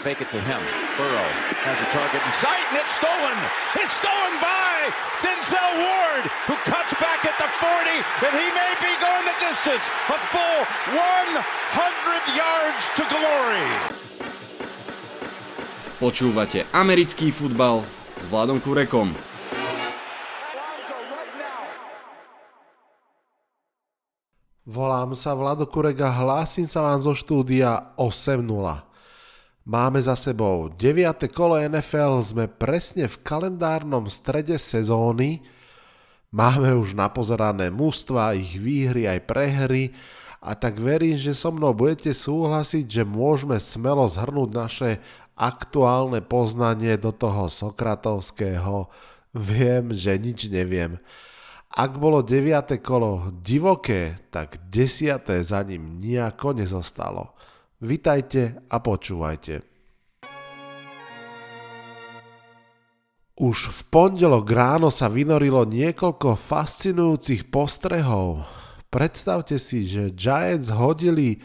Fake it to him. Burrow has a target in sight, and it's stolen. It's stolen by Denzel Ward, who cuts back at the 40, and he may be going the distance. A full 100 yards to glory. Počúvate americký futbal s Vladom Kurekom. Volám sa Vlado Kurek a hlásim sa vám zo štúdia 8.0. Máme za sebou 9. kolo NFL, sme presne v kalendárnom strede sezóny, máme už napozerané mústva, ich výhry aj prehry a tak verím, že so mnou budete súhlasiť, že môžeme smelo zhrnúť naše aktuálne poznanie do toho Sokratovského viem, že nič neviem. Ak bolo 9. kolo divoké, tak 10. za ním nejako nezostalo. Vitajte a počúvajte. Už v pondelok ráno sa vynorilo niekoľko fascinujúcich postrehov. Predstavte si, že Giants hodili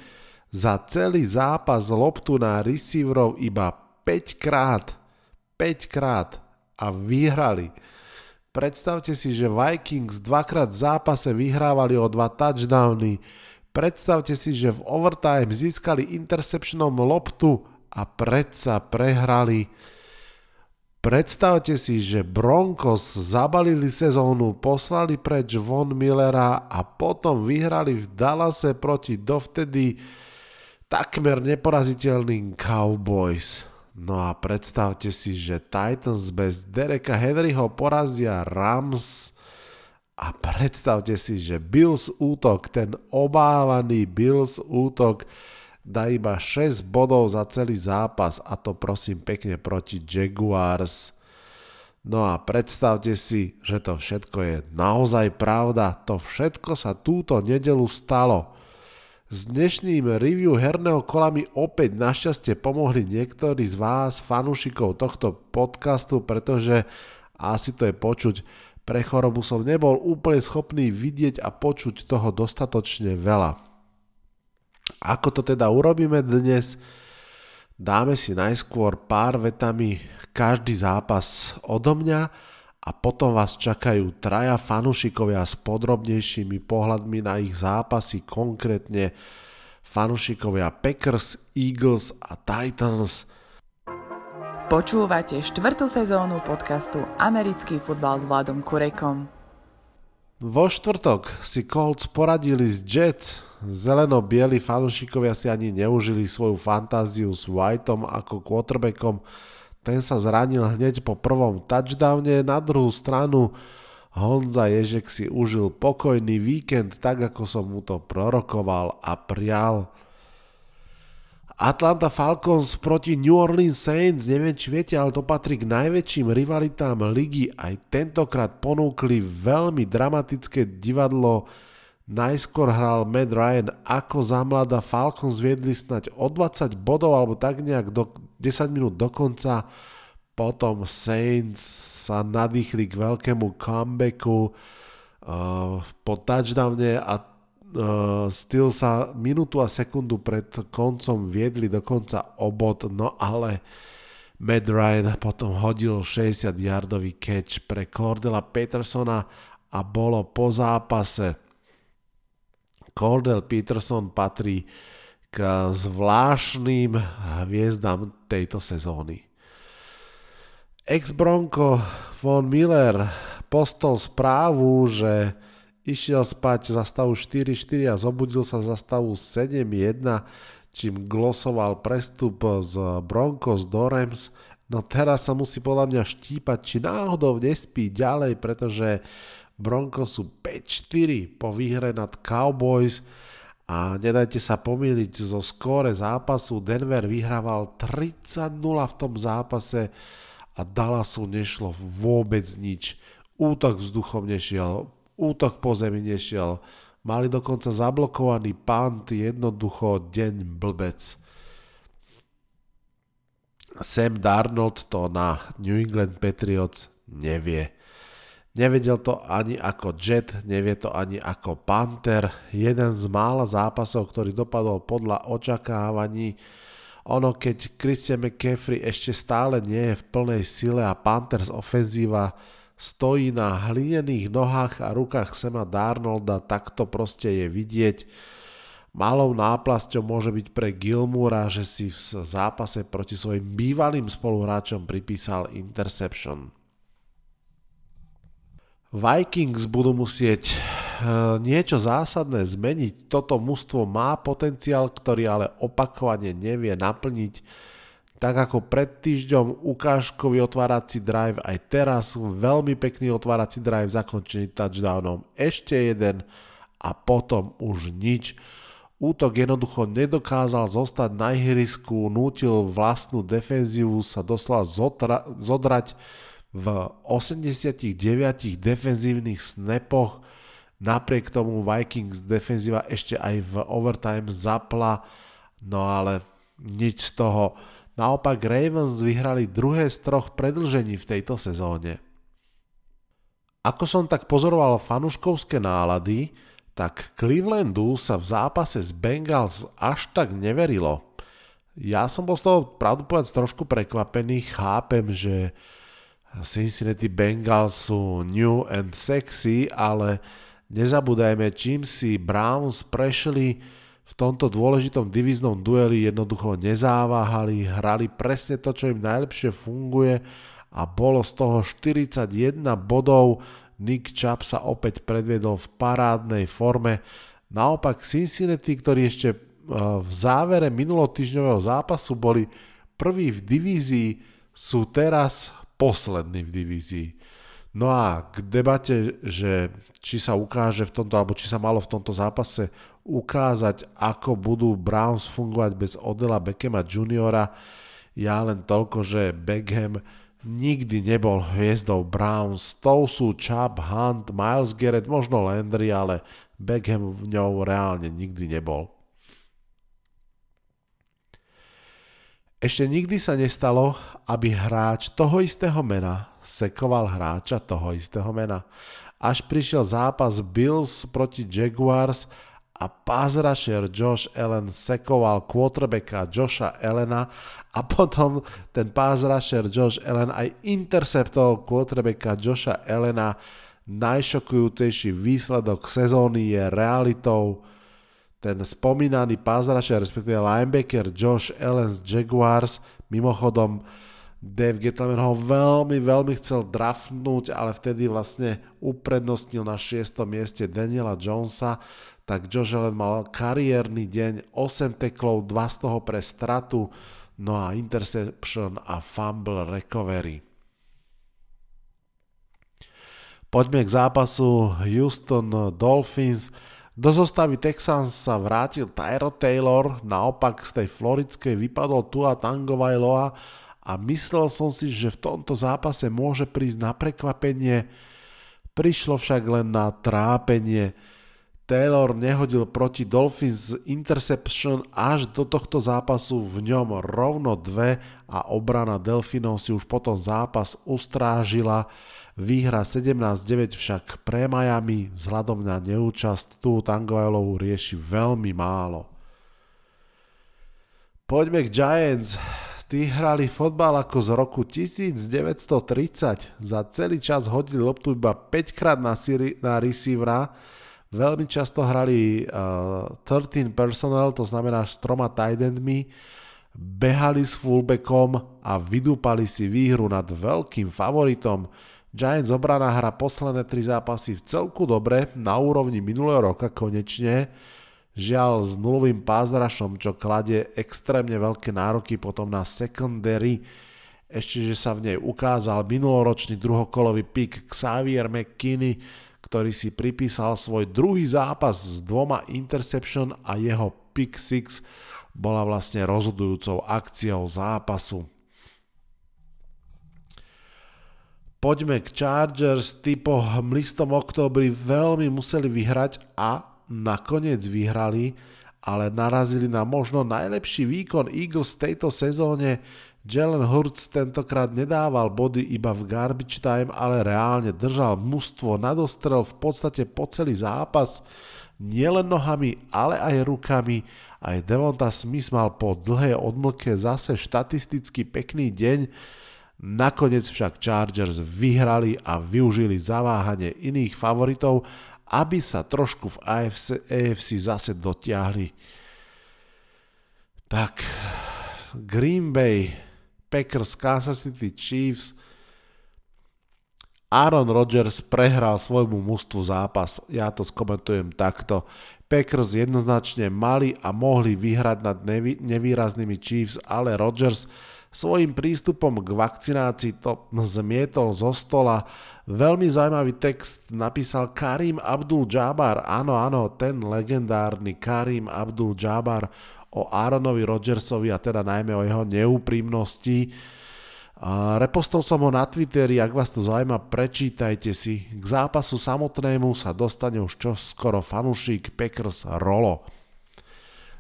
za celý zápas loptu na receiverov iba 5 krát. 5 krát a vyhrali. Predstavte si, že Vikings dvakrát v zápase vyhrávali o dva touchdowny. Predstavte si, že v overtime získali interceptionom loptu a predsa prehrali. Predstavte si, že Broncos zabalili sezónu, poslali preč Von Millera a potom vyhrali v Dallase proti dovtedy takmer neporaziteľným Cowboys. No a predstavte si, že Titans bez Dereka Henryho porazia Rams a predstavte si, že Bills útok, ten obávaný Bills útok dá iba 6 bodov za celý zápas a to prosím pekne proti Jaguars. No a predstavte si, že to všetko je naozaj pravda, to všetko sa túto nedelu stalo. S dnešným review herného kola mi opäť našťastie pomohli niektorí z vás, fanúšikov tohto podcastu, pretože asi to je počuť, pre chorobu som nebol úplne schopný vidieť a počuť toho dostatočne veľa. Ako to teda urobíme dnes? Dáme si najskôr pár vetami každý zápas odo mňa a potom vás čakajú traja fanúšikovia s podrobnejšími pohľadmi na ich zápasy, konkrétne fanúšikovia Packers, Eagles a Titans. Počúvate štvrtú sezónu podcastu Americký futbal s Vladom Kurekom. Vo štvrtok si Colts poradili z Jets. Zeleno-bieli fanúšikovia si ani neužili svoju fantáziu s Whiteom ako quarterbackom, ten sa zranil hneď po prvom touchdowne, na druhú stranu Honza Ježek si užil pokojný víkend tak, ako som mu to prorokoval a prial. Atlanta Falcons proti New Orleans Saints, neviem či viete, ale to patrí k najväčším rivalitám ligy. Aj tentokrát ponúkli veľmi dramatické divadlo. Najskôr hral Matt Ryan ako za mladá Falcons viedli snať o 20 bodov alebo tak nejak do 10 minút do konca, potom Saints sa nadýchli k veľkému comebacku uh, po touchdowne a Steel sa minútu a sekundu pred koncom viedli dokonca obod, no ale Matt Ryan potom hodil 60-yardový catch pre Cordela Petersona a bolo po zápase. Cordell Peterson patrí k zvláštnym hviezdám tejto sezóny. Ex-Bronco von Miller postol správu, že išiel spať za stavu 4-4 a zobudil sa za stavu 7-1, čím glosoval prestup z Broncos do Rams. No teraz sa musí podľa mňa štípať, či náhodou nespí ďalej, pretože Broncos sú 5-4 po výhre nad Cowboys a nedajte sa pomýliť zo skóre zápasu. Denver vyhrával 30-0 v tom zápase a Dallasu nešlo vôbec nič. Útok vzduchom nešiel, útok po zemi nešiel. Mali dokonca zablokovaný pant, jednoducho deň blbec. Sam Darnold to na New England Patriots nevie. Nevedel to ani ako Jet, nevie to ani ako Panther. Jeden z mála zápasov, ktorý dopadol podľa očakávaní. Ono, keď Christian McCaffrey ešte stále nie je v plnej sile a Panthers ofenzíva stojí na hlinených nohách a rukách Sema Darnolda, tak to proste je vidieť. Malou náplasťou môže byť pre Gilmura, že si v zápase proti svojim bývalým spoluhráčom pripísal interception. Vikings budú musieť eh, niečo zásadné zmeniť. Toto mužstvo má potenciál, ktorý ale opakovane nevie naplniť. Tak ako pred týždňom ukážkový otvárací drive, aj teraz veľmi pekný otvárací drive zakončený touchdownom. Ešte jeden a potom už nič. Útok jednoducho nedokázal zostať na ihrisku, nútil vlastnú defenzívu sa doslova zotra- zodrať v 89 defenzívnych snapoch. Napriek tomu Vikings defenzíva ešte aj v overtime zapla, no ale nič z toho. Naopak Ravens vyhrali druhé z troch predlžení v tejto sezóne. Ako som tak pozoroval fanuškovské nálady, tak Clevelandu sa v zápase s Bengals až tak neverilo. Ja som bol z toho pravdu povedať trošku prekvapený, chápem, že Cincinnati Bengals sú new and sexy, ale nezabúdajme, čím si Browns prešli v tomto dôležitom divíznom dueli jednoducho nezáváhali, hrali presne to, čo im najlepšie funguje a bolo z toho 41 bodov, Nick Chubb sa opäť predviedol v parádnej forme. Naopak Cincinnati, ktorí ešte e, v závere minulotýždňového zápasu boli prví v divízii, sú teraz poslední v divízii. No a k debate, že či sa ukáže v tomto, alebo či sa malo v tomto zápase ukázať, ako budú Browns fungovať bez Odela Beckhama juniora, ja len toľko, že Beckham nikdy nebol hviezdou Browns. Tou sú Chubb, Hunt, Miles Garrett, možno Landry, ale Beckham v ňou reálne nikdy nebol. Ešte nikdy sa nestalo, aby hráč toho istého mena sekoval hráča toho istého mena. Až prišiel zápas Bills proti Jaguars a rusher Josh Allen sekoval quarterbacka Josha Allena a potom ten rusher Josh Allen aj interceptol quarterbacka Josha Allena. Najšokujúcejší výsledok sezóny je realitou. Ten spomínaný rusher, respektíve linebacker Josh Allen z Jaguars, mimochodom Dave Gettleman ho veľmi, veľmi chcel draftnúť, ale vtedy vlastne uprednostnil na 6. mieste Daniela Jonesa tak Josh Allen mal kariérny deň, 8 teklov, 2 z toho pre stratu, no a interception a fumble recovery. Poďme k zápasu Houston Dolphins. Do zostavy Texans sa vrátil Tyro Taylor, naopak z tej floridskej vypadol Tua Tangovailoa a myslel som si, že v tomto zápase môže prísť na prekvapenie. Prišlo však len na trápenie. Taylor nehodil proti Dolphins interception až do tohto zápasu v ňom rovno dve a obrana Delfinov si už potom zápas ustrážila. Výhra 17-9 však pre Miami vzhľadom na neúčasť tu Tangoelovú rieši veľmi málo. Poďme k Giants. Tí hrali fotbal ako z roku 1930. Za celý čas hodili loptu iba 5 krát na, siri- na receivera Veľmi často hrali uh, 13 personnel, to znamená s troma tight endmi, behali s fullbackom a vydúpali si výhru nad veľkým favoritom. Giants obrana hra posledné tri zápasy v celku dobre, na úrovni minulého roka konečne, žiaľ s nulovým pázrašom, čo kladie extrémne veľké nároky potom na secondary, ešte že sa v nej ukázal minuloročný druhokolový pik Xavier McKinney, ktorý si pripísal svoj druhý zápas s dvoma interception a jeho pick six bola vlastne rozhodujúcou akciou zápasu. Poďme k Chargers, tí po mlistom oktobri veľmi museli vyhrať a nakoniec vyhrali, ale narazili na možno najlepší výkon Eagles v tejto sezóne, Jalen Hurts tentokrát nedával body iba v garbage time, ale reálne držal mužstvo, nadostrel v podstate po celý zápas. nielen nohami, ale aj rukami. Aj Devonta Smith mal po dlhej odmlke zase štatisticky pekný deň, nakoniec však Chargers vyhrali a využili zaváhanie iných favoritov, aby sa trošku v AFC, AFC zase dotiahli. Tak, Green Bay, Packers, Kansas City Chiefs – Aaron Rodgers prehral svojmu mužstvu zápas. Ja to skomentujem takto. Packers jednoznačne mali a mohli vyhrať nad nevý, nevýraznými Chiefs, ale Rodgers svojim prístupom k vakcinácii to zmietol zo stola. Veľmi zaujímavý text napísal Karim Abdul-Jabbar, áno, áno, ten legendárny Karim Abdul-Jabbar o Aaronovi Rodgersovi a teda najmä o jeho neúprimnosti repostol som ho na Twitteri, ak vás to zaujíma, prečítajte si. K zápasu samotnému sa dostane už čo skoro fanušík Packers Rolo.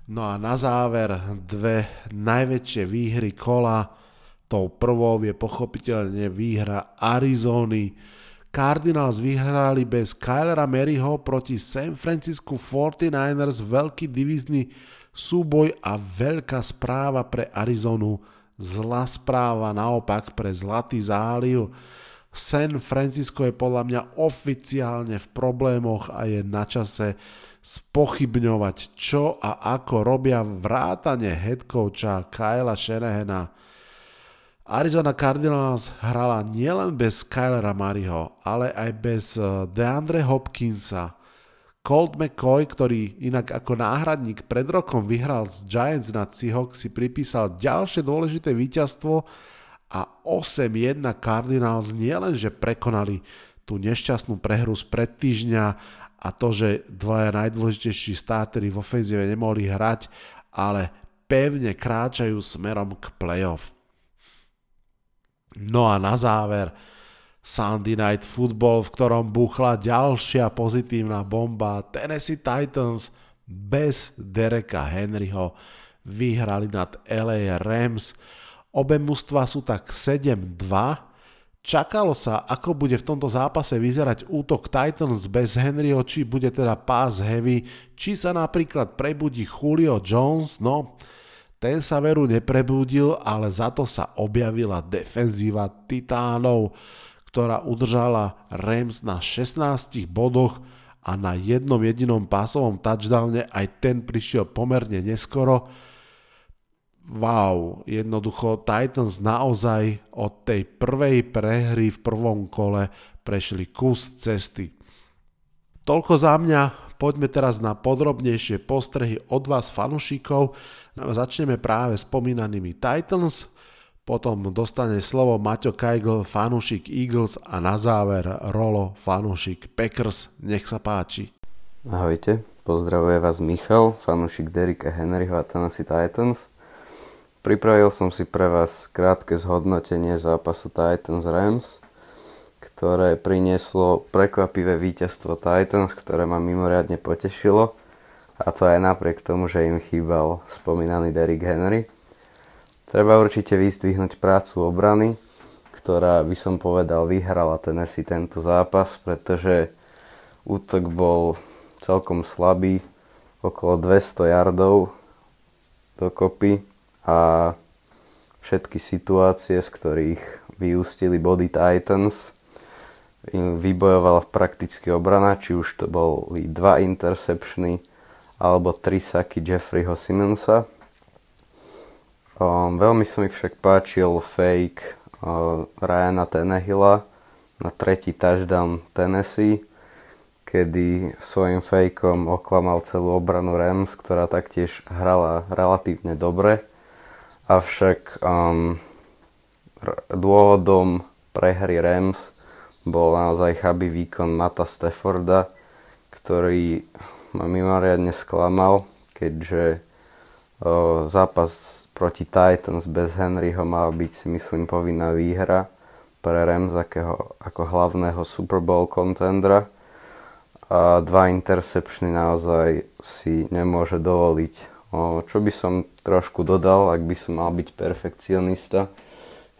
No a na záver dve najväčšie výhry kola. Tou prvou je pochopiteľne výhra Arizony. Cardinals vyhrali bez Kylera Maryho proti San Francisco 49ers veľký divizný súboj a veľká správa pre Arizonu Zlá správa naopak pre Zlatý záliv. San Francisco je podľa mňa oficiálne v problémoch a je na čase spochybňovať, čo a ako robia vrátane headcoacha Kyla Shanahana. Arizona Cardinals hrala nielen bez Kylera Mariho, ale aj bez eh, DeAndre Hopkinsa. Colt McCoy, ktorý inak ako náhradník pred rokom vyhral z Giants nad Seahawks, si pripísal ďalšie dôležité víťazstvo a 8-1 Cardinals nielenže prekonali tú nešťastnú prehru z pred týždňa a to, že dvaja najdôležitejší startery v ofenzíve nemohli hrať, ale pevne kráčajú smerom k playoff. No a na záver, Sunday Night Football, v ktorom buchla ďalšia pozitívna bomba. Tennessee Titans bez Dereka Henryho vyhrali nad LA Rams. Obe mužstva sú tak 7-2. Čakalo sa, ako bude v tomto zápase vyzerať útok Titans bez Henryho, či bude teda pass heavy, či sa napríklad prebudí Julio Jones, no ten sa veru neprebudil, ale za to sa objavila defenzíva Titánov ktorá udržala Rams na 16 bodoch a na jednom jedinom pásovom touchdowne aj ten prišiel pomerne neskoro. Wow, jednoducho Titans naozaj od tej prvej prehry v prvom kole prešli kus cesty. Toľko za mňa, poďme teraz na podrobnejšie postrehy od vás fanušikov. Začneme práve spomínanými Titans, potom dostane slovo Maťo Kajgl, fanúšik Eagles a na záver Rolo, fanúšik Packers. Nech sa páči. Ahojte, pozdravuje vás Michal, fanúšik Derika Henryho a Tennessee Titans. Pripravil som si pre vás krátke zhodnotenie zápasu Titans Rams, ktoré prinieslo prekvapivé víťazstvo Titans, ktoré ma mimoriadne potešilo. A to aj napriek tomu, že im chýbal spomínaný Derrick Henry. Treba určite vystvihnúť prácu obrany, ktorá by som povedal vyhrala Tennessee tento zápas, pretože útok bol celkom slabý, okolo 200 yardov dokopy a všetky situácie, z ktorých vyústili body Titans, vybojovala prakticky obrana, či už to boli dva interceptiony alebo tri saky Jeffreyho Simonsa. Um, veľmi sa mi však páčil fake uh, Ryana Tannehilla na tretí touchdown Tennessee, kedy svojim fejkom oklamal celú obranu Rams, ktorá taktiež hrala relatívne dobre. Avšak um, dôvodom prehry Rams bol naozaj chabý výkon Mata Stafforda, ktorý ma mimoriadne sklamal, keďže uh, zápas proti Titans bez Henryho mala byť si myslím povinná výhra pre Rams akého, ako hlavného Super Bowl contendera a dva interceptiony naozaj si nemôže dovoliť. Čo by som trošku dodal, ak by som mal byť perfekcionista,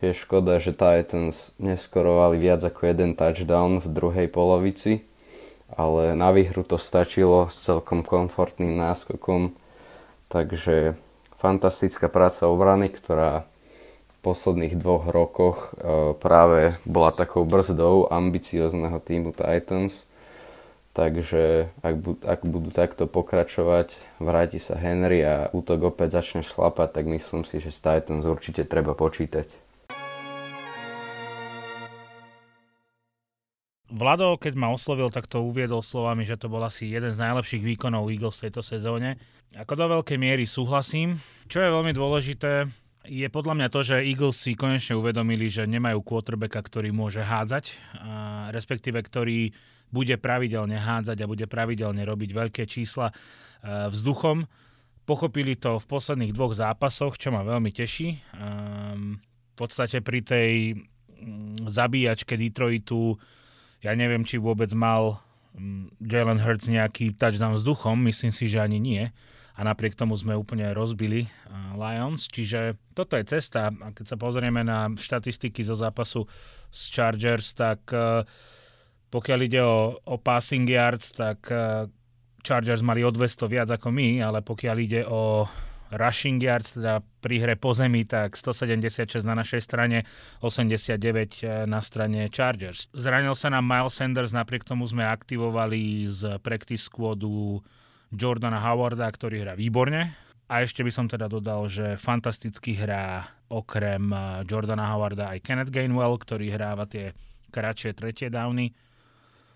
je škoda, že Titans neskorovali viac ako jeden touchdown v druhej polovici ale na výhru to stačilo s celkom komfortným náskokom, takže fantastická práca obrany, ktorá v posledných dvoch rokoch e, práve bola takou brzdou ambiciozného týmu Titans. Takže ak, bu- ak budú takto pokračovať, vráti sa Henry a útok opäť začne šlapať, tak myslím si, že s Titans určite treba počítať. Vlado, keď ma oslovil, tak to uviedol slovami, že to bol asi jeden z najlepších výkonov Eagles v tejto sezóne. Ako do veľkej miery súhlasím. Čo je veľmi dôležité, je podľa mňa to, že Eagles si konečne uvedomili, že nemajú quarterbacka, ktorý môže hádzať, respektíve ktorý bude pravidelne hádzať a bude pravidelne robiť veľké čísla e, vzduchom. Pochopili to v posledných dvoch zápasoch, čo ma veľmi teší. Ehm, v podstate pri tej mm, zabíjačke Detroitu ja neviem, či vôbec mal mm, Jalen Hurts nejaký touchdown vzduchom, myslím si, že ani nie. A napriek tomu sme úplne rozbili Lions, čiže toto je cesta. A keď sa pozrieme na štatistiky zo zápasu z Chargers, tak e, pokiaľ ide o, o passing yards, tak e, Chargers mali o 200 viac ako my, ale pokiaľ ide o rushing yards, teda pri hre po zemi, tak 176 na našej strane, 89 eh, na strane Chargers. Zranil sa nám Miles Sanders, napriek tomu sme aktivovali z practice squadu Jordana Howarda, ktorý hrá výborne. A ešte by som teda dodal, že fantasticky hrá okrem eh, Jordana Howarda aj Kenneth Gainwell, ktorý hráva tie kratšie tretie downy.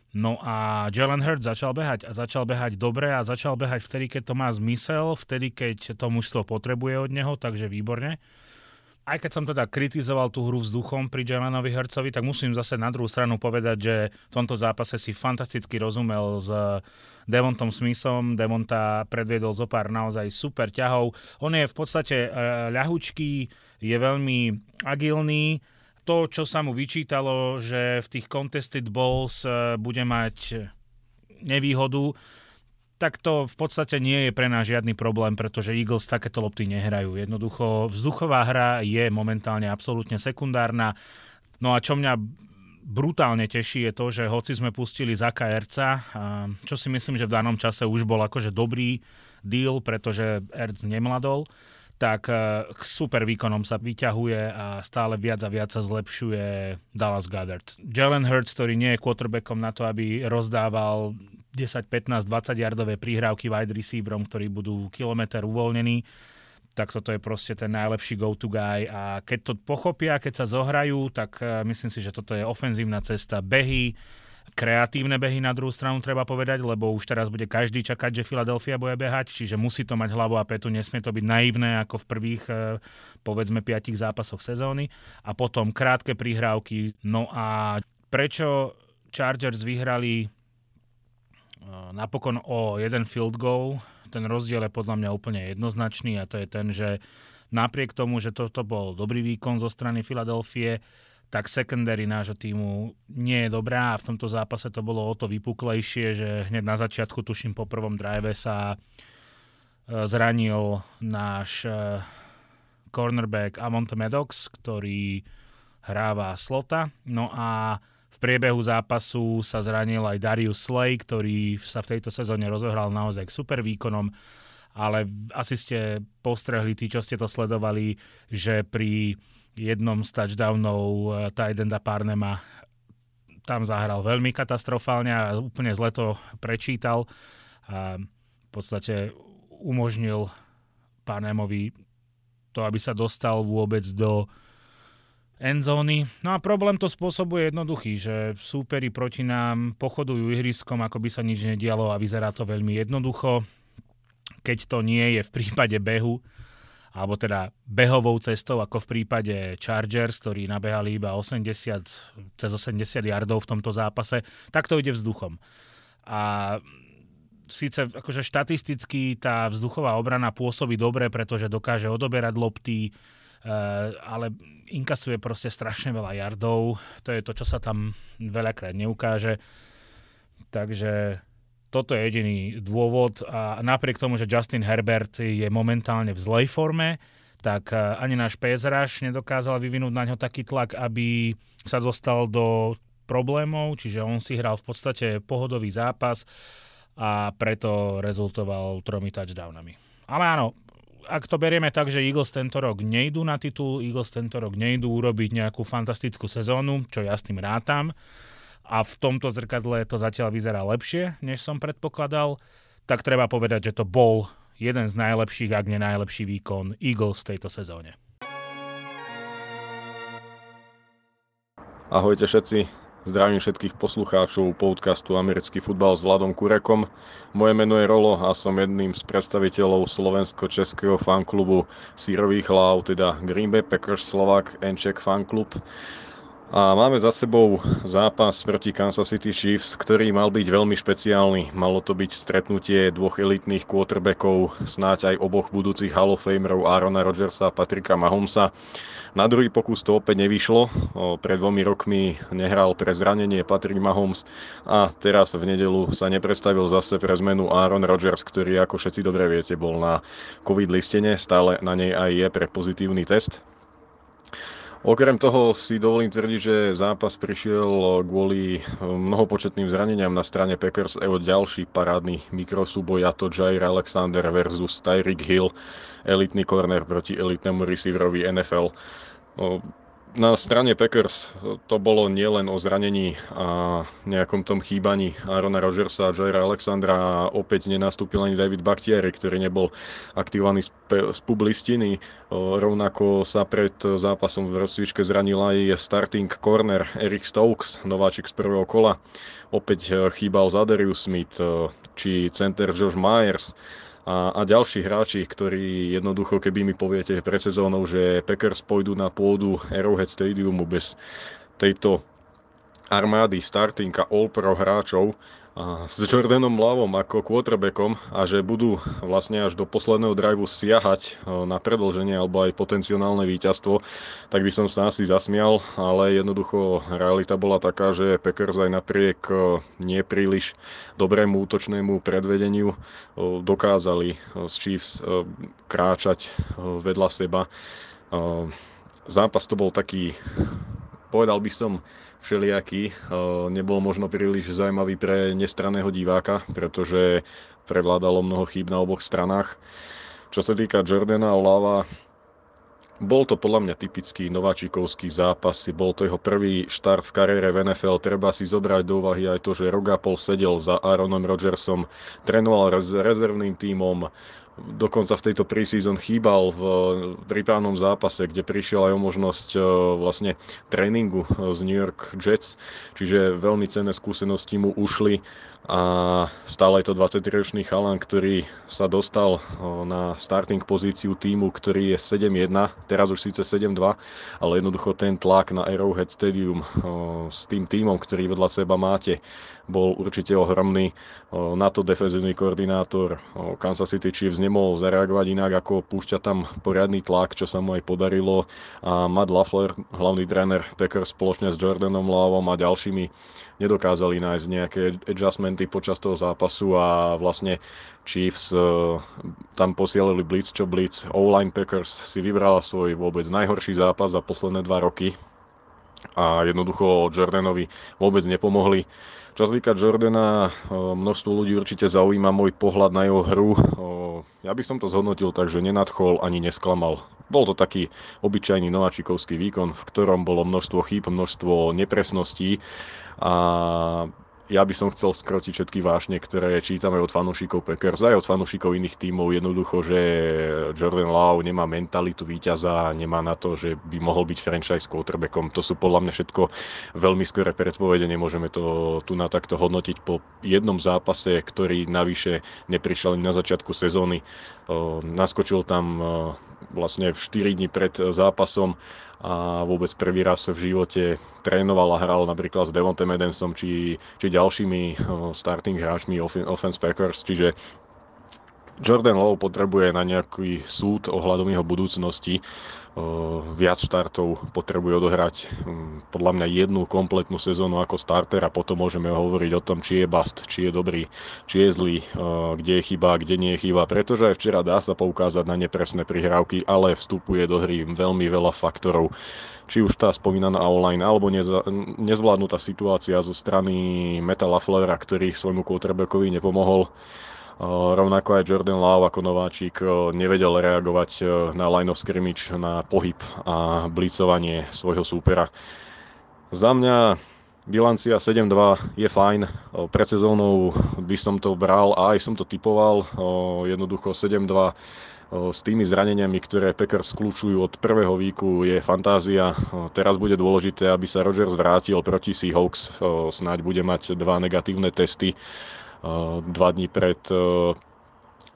No a Jalen Hurts začal behať a začal behať dobre a začal behať vtedy, keď to má zmysel, vtedy, keď to mužstvo potrebuje od neho, takže výborne. Aj keď som teda kritizoval tú hru vzduchom pri Jalenovi Hurtsovi, tak musím zase na druhú stranu povedať, že v tomto zápase si fantasticky rozumel s Devontom Smithom. Devonta predviedol zo pár naozaj super ťahov. On je v podstate eh, ľahučký, je veľmi agilný, to, čo sa mu vyčítalo, že v tých contested balls e, bude mať nevýhodu, tak to v podstate nie je pre nás žiadny problém, pretože Eagles takéto lopty nehrajú. Jednoducho vzduchová hra je momentálne absolútne sekundárna. No a čo mňa brutálne teší je to, že hoci sme pustili Zaka Erca, čo si myslím, že v danom čase už bol akože dobrý deal, pretože Erc nemladol, tak eh, super výkonom sa vyťahuje a stále viac a viac sa zlepšuje Dallas Goddard. Jalen Hurts, ktorý nie je quarterbackom na to, aby rozdával 10, 15, 20 yardové prihrávky wide receiverom, ktorí budú kilometr uvoľnení, tak toto je proste ten najlepší go-to guy a keď to pochopia, keď sa zohrajú, tak eh, myslím si, že toto je ofenzívna cesta. Behy, kreatívne behy na druhú stranu treba povedať, lebo už teraz bude každý čakať, že Filadelfia bude behať, čiže musí to mať hlavu a petu, nesmie to byť naivné ako v prvých eh, povedzme piatich zápasoch sezóny a potom krátke prihrávky. No a prečo Chargers vyhrali eh, napokon o jeden field goal, ten rozdiel je podľa mňa úplne jednoznačný a to je ten, že napriek tomu, že toto bol dobrý výkon zo strany Filadelfie, tak secondary nášho týmu nie je dobrá a v tomto zápase to bolo o to vypuklejšie, že hneď na začiatku, tuším po prvom drive sa e, zranil náš e, cornerback Amont Maddox, ktorý hráva slota. No a v priebehu zápasu sa zranil aj Darius Slay, ktorý sa v tejto sezóne rozohral naozaj k super výkonom, ale asi ste postrehli, tí, čo ste to sledovali, že pri jednom z touchdownov eh, Tidenda Parnema tam zahral veľmi katastrofálne a úplne zle to prečítal a v podstate umožnil Parnemovi to, aby sa dostal vôbec do endzóny. No a problém to spôsobuje jednoduchý, že súperi proti nám pochodujú ihriskom, ako by sa nič nedialo a vyzerá to veľmi jednoducho. Keď to nie je v prípade behu, alebo teda behovou cestou, ako v prípade Chargers, ktorí nabehali iba 80, cez 80 yardov v tomto zápase, tak to ide vzduchom. A síce akože štatisticky tá vzduchová obrana pôsobí dobre, pretože dokáže odoberať lopty, eh, ale inkasuje proste strašne veľa yardov. To je to, čo sa tam veľakrát neukáže. Takže toto je jediný dôvod a napriek tomu, že Justin Herbert je momentálne v zlej forme, tak e, ani náš PSRaš nedokázal vyvinúť na ňo taký tlak, aby sa dostal do problémov, čiže on si hral v podstate pohodový zápas a preto rezultoval tromi touchdownami. Ale áno, ak to berieme tak, že Eagles tento rok nejdú na titul, Eagles tento rok nejdú urobiť nejakú fantastickú sezónu, čo ja s tým rátam, a v tomto zrkadle to zatiaľ vyzerá lepšie, než som predpokladal, tak treba povedať, že to bol jeden z najlepších, ak nie najlepší výkon Eagles v tejto sezóne. Ahojte všetci, Zdravím všetkých poslucháčov podcastu Americký futbal s Vladom Kurekom. Moje meno je Rolo a som jedným z predstaviteľov slovensko-českého fanklubu Sírových hlav, teda Green Bay Packers Slovak Enček fanklub. A máme za sebou zápas proti Kansas City Chiefs, ktorý mal byť veľmi špeciálny. Malo to byť stretnutie dvoch elitných quarterbackov, snáď aj oboch budúcich Hall of Famerov Arona Rodgersa a Patrika Mahomesa. Na druhý pokus to opäť nevyšlo. Pred dvomi rokmi nehral pre zranenie Patrick Mahomes a teraz v nedelu sa nepredstavil zase pre zmenu Aaron Rodgers, ktorý, ako všetci dobre viete, bol na COVID listene, stále na nej aj je pre pozitívny test. Okrem toho si dovolím tvrdiť, že zápas prišiel kvôli mnohopočetným zraneniam na strane Packers a ďalší parádny mikrosúboj a to Jair Alexander versus Tyreek Hill, elitný corner proti elitnému receiverovi NFL na strane Packers to bolo nielen o zranení a nejakom tom chýbaní Arona Rodgersa a Jaira Alexandra a opäť nenastúpil ani David Bakhtiari, ktorý nebol aktivovaný z, z publistiny. Rovnako sa pred zápasom v rozcvičke zranil aj starting corner Eric Stokes, nováčik z prvého kola. Opäť chýbal Zadarius Smith či center Josh Myers a, a ďalší hráči, ktorí jednoducho, keby mi poviete pred sezónou, že Packers pôjdu na pôdu Arrowhead Stadiumu bez tejto armády starting a all-pro hráčov, s Jordanom Lavom ako quarterbackom a že budú vlastne až do posledného driveu siahať na predlženie alebo aj potenciálne víťazstvo, tak by som sa asi zasmial, ale jednoducho realita bola taká, že Packers aj napriek nepríliš dobrému útočnému predvedeniu dokázali z Chiefs kráčať vedľa seba. Zápas to bol taký, povedal by som, všelijaký. Nebol možno príliš zaujímavý pre nestraného diváka, pretože prevládalo mnoho chýb na oboch stranách. Čo sa týka Jordana Lava, bol to podľa mňa typický nováčikovský zápas. Bol to jeho prvý štart v kariére v NFL. Treba si zobrať do úvahy aj to, že Rogapol sedel za Aaronom Rodgersom, trénoval s rezervným tímom, dokonca v tejto preseason chýbal v prípravnom zápase, kde prišiel aj o možnosť e, vlastne tréningu z New York Jets, čiže veľmi cenné skúsenosti mu ušli a stále je to 23-ročný chalan, ktorý sa dostal e, na starting pozíciu týmu, ktorý je 7-1, teraz už síce 7-2, ale jednoducho ten tlak na Arrowhead Stadium e, s tým týmom, ktorý vedľa seba máte, bol určite ohromný. Na to defenzívny koordinátor Kansas City Chiefs nemohol zareagovať inak, ako púšťať tam poriadny tlak, čo sa mu aj podarilo. A Matt LaFleur, hlavný tréner Packers spoločne s Jordanom Lovom a ďalšími nedokázali nájsť nejaké adjustmenty počas toho zápasu a vlastne Chiefs tam posielali blitz čo blitz. O-line Packers si vybrala svoj vôbec najhorší zápas za posledné dva roky a jednoducho Jordanovi vôbec nepomohli. Týka Jordana, množstvo ľudí určite zaujíma môj pohľad na jeho hru. Ja by som to zhodnotil tak, že nenadchol ani nesklamal. Bol to taký obyčajný nováčikovský výkon, v ktorom bolo množstvo chýb, množstvo nepresností a ja by som chcel skrotiť všetky vášne, ktoré čítame od fanúšikov Packers, aj od fanúšikov iných tímov. Jednoducho, že Jordan Lau nemá mentalitu víťaza, nemá na to, že by mohol byť franchise quarterbackom. To sú podľa mňa všetko veľmi skoré predpovede. Nemôžeme to tu na takto hodnotiť po jednom zápase, ktorý navyše neprišiel na začiatku sezóny. Naskočil tam vlastne 4 dní pred zápasom a vôbec prvý raz v živote trénoval a hral napríklad s Devontem Adamsom či, či ďalšími starting hráčmi Offense Packers, čiže Jordan Lowe potrebuje na nejaký súd ohľadom jeho budúcnosti. Viac štartov potrebuje odohrať hm, podľa mňa jednu kompletnú sezónu ako starter a potom môžeme hovoriť o tom, či je bast, či je dobrý, či je zlý, kde je chyba, kde nie je chyba. Pretože aj včera dá sa poukázať na nepresné prihrávky, ale vstupuje do hry veľmi veľa faktorov či už tá spomínaná online, alebo neza, nezvládnutá situácia zo strany Meta Laflera, ktorý svojmu quarterbackovi nepomohol. Rovnako aj Jordan Love ako nováčik nevedel reagovať na line of scrimmage, na pohyb a blícovanie svojho súpera. Za mňa bilancia 7-2 je fajn. Pred sezónou by som to bral a aj som to typoval. Jednoducho 7-2 s tými zraneniami, ktoré Packers skľúčujú od prvého výku, je fantázia. Teraz bude dôležité, aby sa Rodgers vrátil proti Seahawks. Snáď bude mať dva negatívne testy dva dní pred,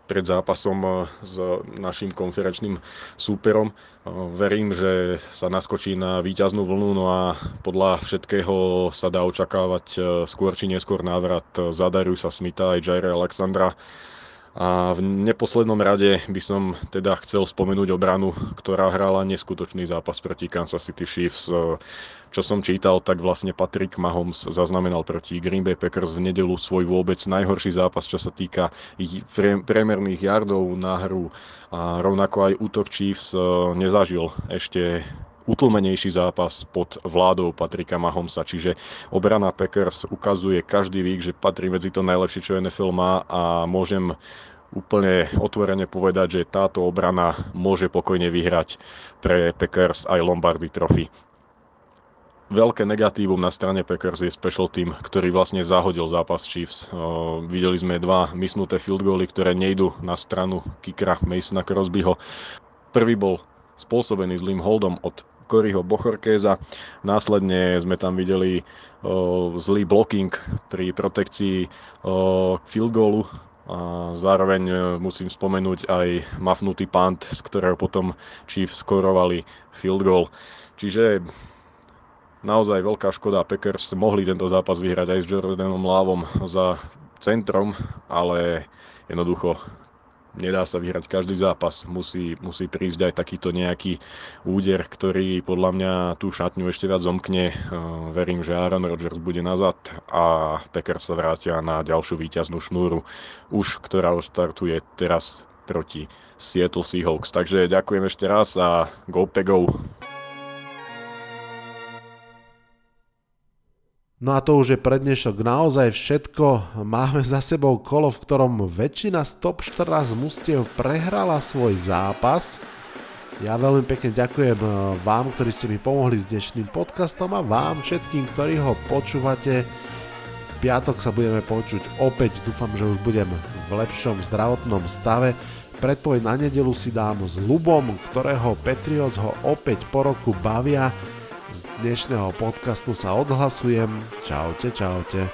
pred zápasom s našim konferenčným súperom. Verím, že sa naskočí na víťaznú vlnu, no a podľa všetkého sa dá očakávať skôr či neskôr návrat Zadariusa Smitha aj Jaira Alexandra a v neposlednom rade by som teda chcel spomenúť obranu, ktorá hrala neskutočný zápas proti Kansas City Chiefs. Čo som čítal, tak vlastne Patrick Mahomes zaznamenal proti Green Bay Packers v nedelu svoj vôbec najhorší zápas, čo sa týka priemerných yardov na hru. A rovnako aj útok Chiefs e, nezažil ešte utlmenejší zápas pod vládou Patrika Mahomsa, čiže obrana Packers ukazuje každý vík, že patrí medzi to najlepšie, čo NFL má a môžem úplne otvorene povedať, že táto obrana môže pokojne vyhrať pre Packers aj Lombardy Trophy. Veľké negatívum na strane Packers je special team, ktorý vlastne zahodil zápas Chiefs. O, videli sme dva mysnuté field goaly, ktoré nejdu na stranu kickera Masona Crosbyho. Prvý bol spôsobený zlým holdom od Coryho Bochorkéza. Následne sme tam videli zlý blocking pri protekcii field goalu a zároveň e, musím spomenúť aj mafnutý punt, z ktorého potom Chiefs skorovali field goal. Čiže naozaj veľká škoda. Packers mohli tento zápas vyhrať aj s Jordanom Lávom za centrom, ale jednoducho nedá sa vyhrať každý zápas. Musí, musí prísť aj takýto nejaký úder, ktorý podľa mňa tú šatňu ešte viac zomkne. Verím, že Aaron Rodgers bude nazad a Packers sa vrátia na ďalšiu víťaznú šnúru, už ktorá startuje teraz proti Seattle Seahawks. Takže ďakujem ešte raz a go go! No a to už je pre dnešok naozaj všetko. Máme za sebou kolo, v ktorom väčšina z top 14 mustiev prehrala svoj zápas. Ja veľmi pekne ďakujem eh, vám, ktorí ste mi pomohli s dnešným podcastom a vám všetkým, ktorí ho počúvate. V piatok sa budeme počuť opäť, dúfam, že už budem v lepšom zdravotnom stave. Predpoveď na nedelu si dám s Lubom, ktorého Patriots ho opäť po roku bavia dnešného podcastu sa odhlasujem. Čaute, čaute.